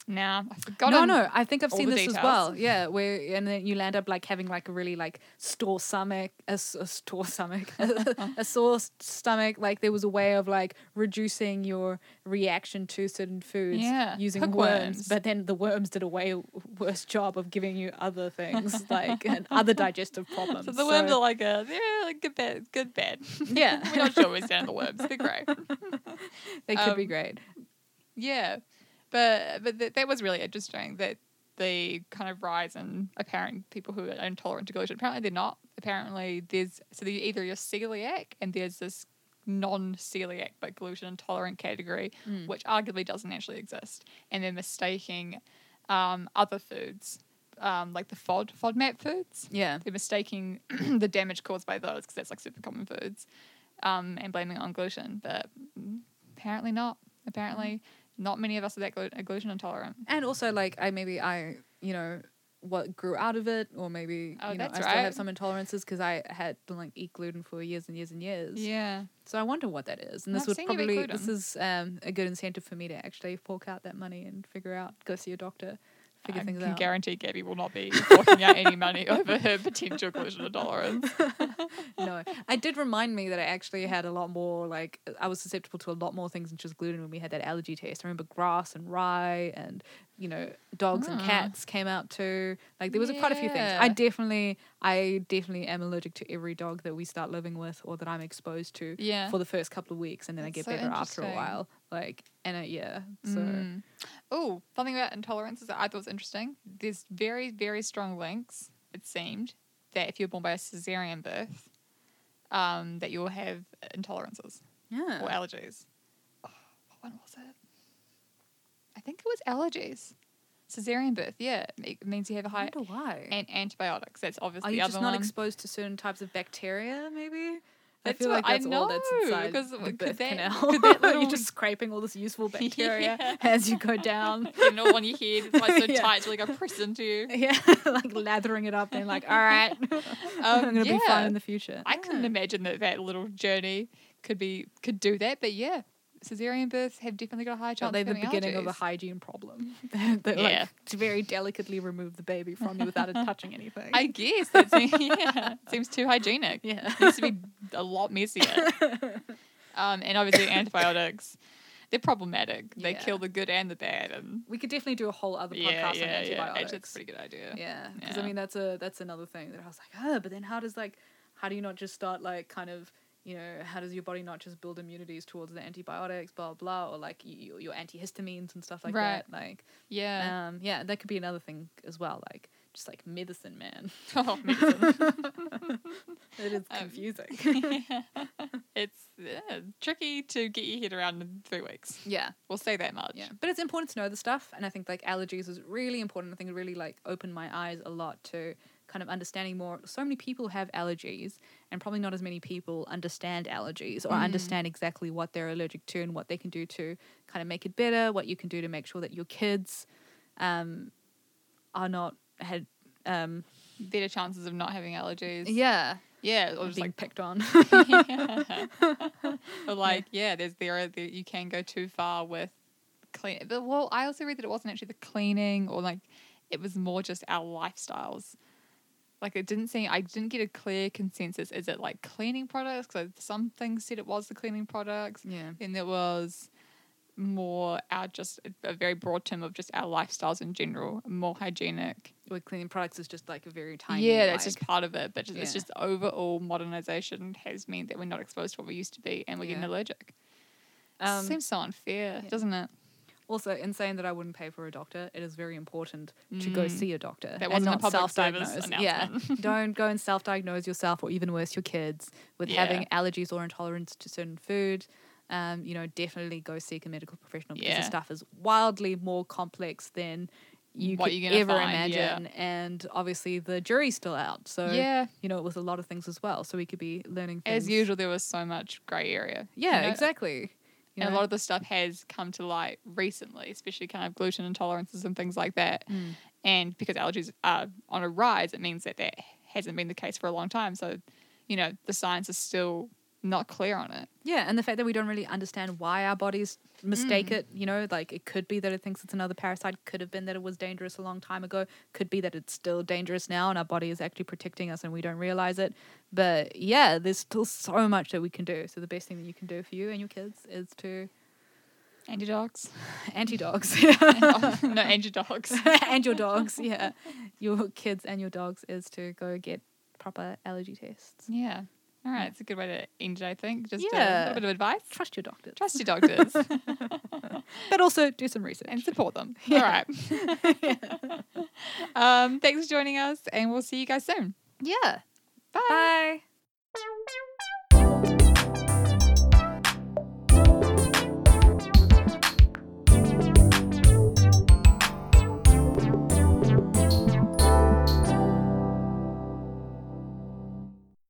Now I've forgotten. no, no, I think I've seen this as well. Yeah, where and then you land up like having like a really like store stomach, a, a store stomach, a, a sore stomach. Like there was a way of like reducing your reaction to certain foods Yeah, using hookworms. worms, but then the worms did a way worse job of giving you other things like and other digestive problems. So the worms are like a like good bad, good bad. yeah, We're not sure we stand the worms. They're great. they could be um, great. Yeah, but but th- that was really interesting that the kind of rise in apparent people who are intolerant to gluten. Apparently they're not. Apparently there's so either you're celiac and there's this non-celiac but gluten intolerant category, Mm. which arguably doesn't actually exist, and they're mistaking um, other foods. Um, like the FOD, FODMAP foods. Yeah. They're mistaking the damage caused by those because that's like super common foods, um, and blaming it on gluten. But mm, apparently not. Apparently, not many of us are that glu- are gluten intolerant. and also like i maybe i you know what grew out of it, or maybe Oh, you know I that's still have some intolerances because I had to like eat gluten for years and years and years. Yeah. So I wonder what that is, and this I've would seen you eat probably gluten. this is um, a good incentive for me to actually fork out that money and figure out go see a doctor, figure I things can out. guarantee Gabby will not be forking out any money over her potential gluten intolerance. no, I did remind me that I actually had a lot more like I was susceptible to a lot more things than just gluten when we had that allergy test. I remember grass and rye and you know dogs and Ah. cats came out too. Like there was quite a few things. I definitely, I definitely am allergic to every dog that we start living with or that I'm exposed to Yeah. for the first couple of weeks, and then I get so better after a while. Like and uh, yeah, so Mm. Oh, something about intolerances that I thought was interesting. There's very, very strong links, it seemed, that if you're born by a cesarean birth, um, that you'll have intolerances yeah. or allergies. Oh, what one was it? I think it was allergies. Cesarean birth, yeah. It means you have a high wonder why. and antibiotics. That's obviously Are the you other just not one. exposed to certain types of bacteria? Maybe. I feel like I that's all that's inside the birth that- canal. that little- You're just scraping all this useful bacteria Yeah. as you go down. you know, on your head, it's like so Yeah. tight, it's like a press into you. Yeah, like lathering it up and like, all right, um, I'm gonna be fine in the future. I couldn't imagine that that little journey could be could do that, but yeah, cesarean births have definitely got a high chance. Are they the beginning of a hygiene problem? they they Yeah. like to very delicately remove the baby from you without it touching anything. I guess that seems, yeah, seems too hygienic. yeah. It needs to be a lot messier. um, and obviously antibiotics, they're problematic. They kill the good and the bad, and We could definitely do a whole other podcast yeah, on yeah, yeah. antibiotics. Actually, that's a pretty good idea. Yeah, because I mean that's a that's another thing that I was like, oh, but then how does like how do you not just start like kind of you know how does your body not just build immunities towards the antibiotics, blah blah, or like you, your antihistamines and stuff like Right. that. Like, Yeah. um, yeah, that could be another thing as well. Like just like medicine, man. oh, medicine. It is Um, confusing. it's uh, tricky to get your head around in three weeks. yeah. We'll say that much. Yeah, but it's important to know the stuff, and I think like allergies is really important. I think it really like opened my eyes a lot to kind of understanding more. So many people have allergies, and probably not as many people understand allergies or Mm. understand exactly what they're allergic to and what they can do to kind of make it better. What you can do to make sure that your kids um, are not had um, Better chances of not having allergies. yeah Yeah. Or just like picked on. or like yeah, there's there are there, you can go too far with clean. But well, I also read that it wasn't actually the cleaning or like it was more just our lifestyles. Like it didn't seem I didn't get a clear consensus. Is it like cleaning products? Because some things said it was the cleaning products, yeah. and there was more our just a, very broad term of just our lifestyles in general, more hygienic. With cleaning products is just like a very tiny. yeah, that's just part of it. But just, it's just overall modernization has meant that we're not exposed to what we used to be, and we're getting allergic. um, Seems so unfair, yeah. doesn't it? Also, in saying that I wouldn't pay for a doctor, it is very important to go Mm. see a doctor That wasn't a not self-diagnose. Yeah, don't go and self-diagnose yourself, or even worse, your kids with Yeah. having allergies or intolerance to certain food. Um, you know, definitely go seek a medical professional because Yeah. the stuff is wildly more complex than you What could ever find, yeah. imagine. And obviously, the jury's still out, so yeah. you know, it was a lot of things as well. So we could be learning things. As usual, there was so much grey area. you yeah, know? exactly. You and know? a lot of the stuff has come to light recently, especially kind of gluten intolerances and things like that. Mm. And because allergies are on a rise, it means that that hasn't been the case for a long time. So, you know, the science is still not clear on it. Yeah, and the fact that we don't really understand why our bodies mistake Mm. it, you know, like it could be that it thinks it's another parasite, could have been that it was dangerous a long time ago, could be that it's still dangerous now and our body is actually protecting us and we don't realize it. But yeah, there's still so much that we can do. So the best thing that you can do for you and your kids is to Anti dogs. anti dogs. no, anti dogs. and your dogs, yeah. Your kids and your dogs is to go get proper allergy tests. Yeah. All right. It's a good way to end it, I think. Just a little bit of advice. Trust your doctors. Trust your doctors but also do some research. and support them. Yeah. All right. um, thanks for joining us, and we'll see you guys soon. yeah. Bye. Bye.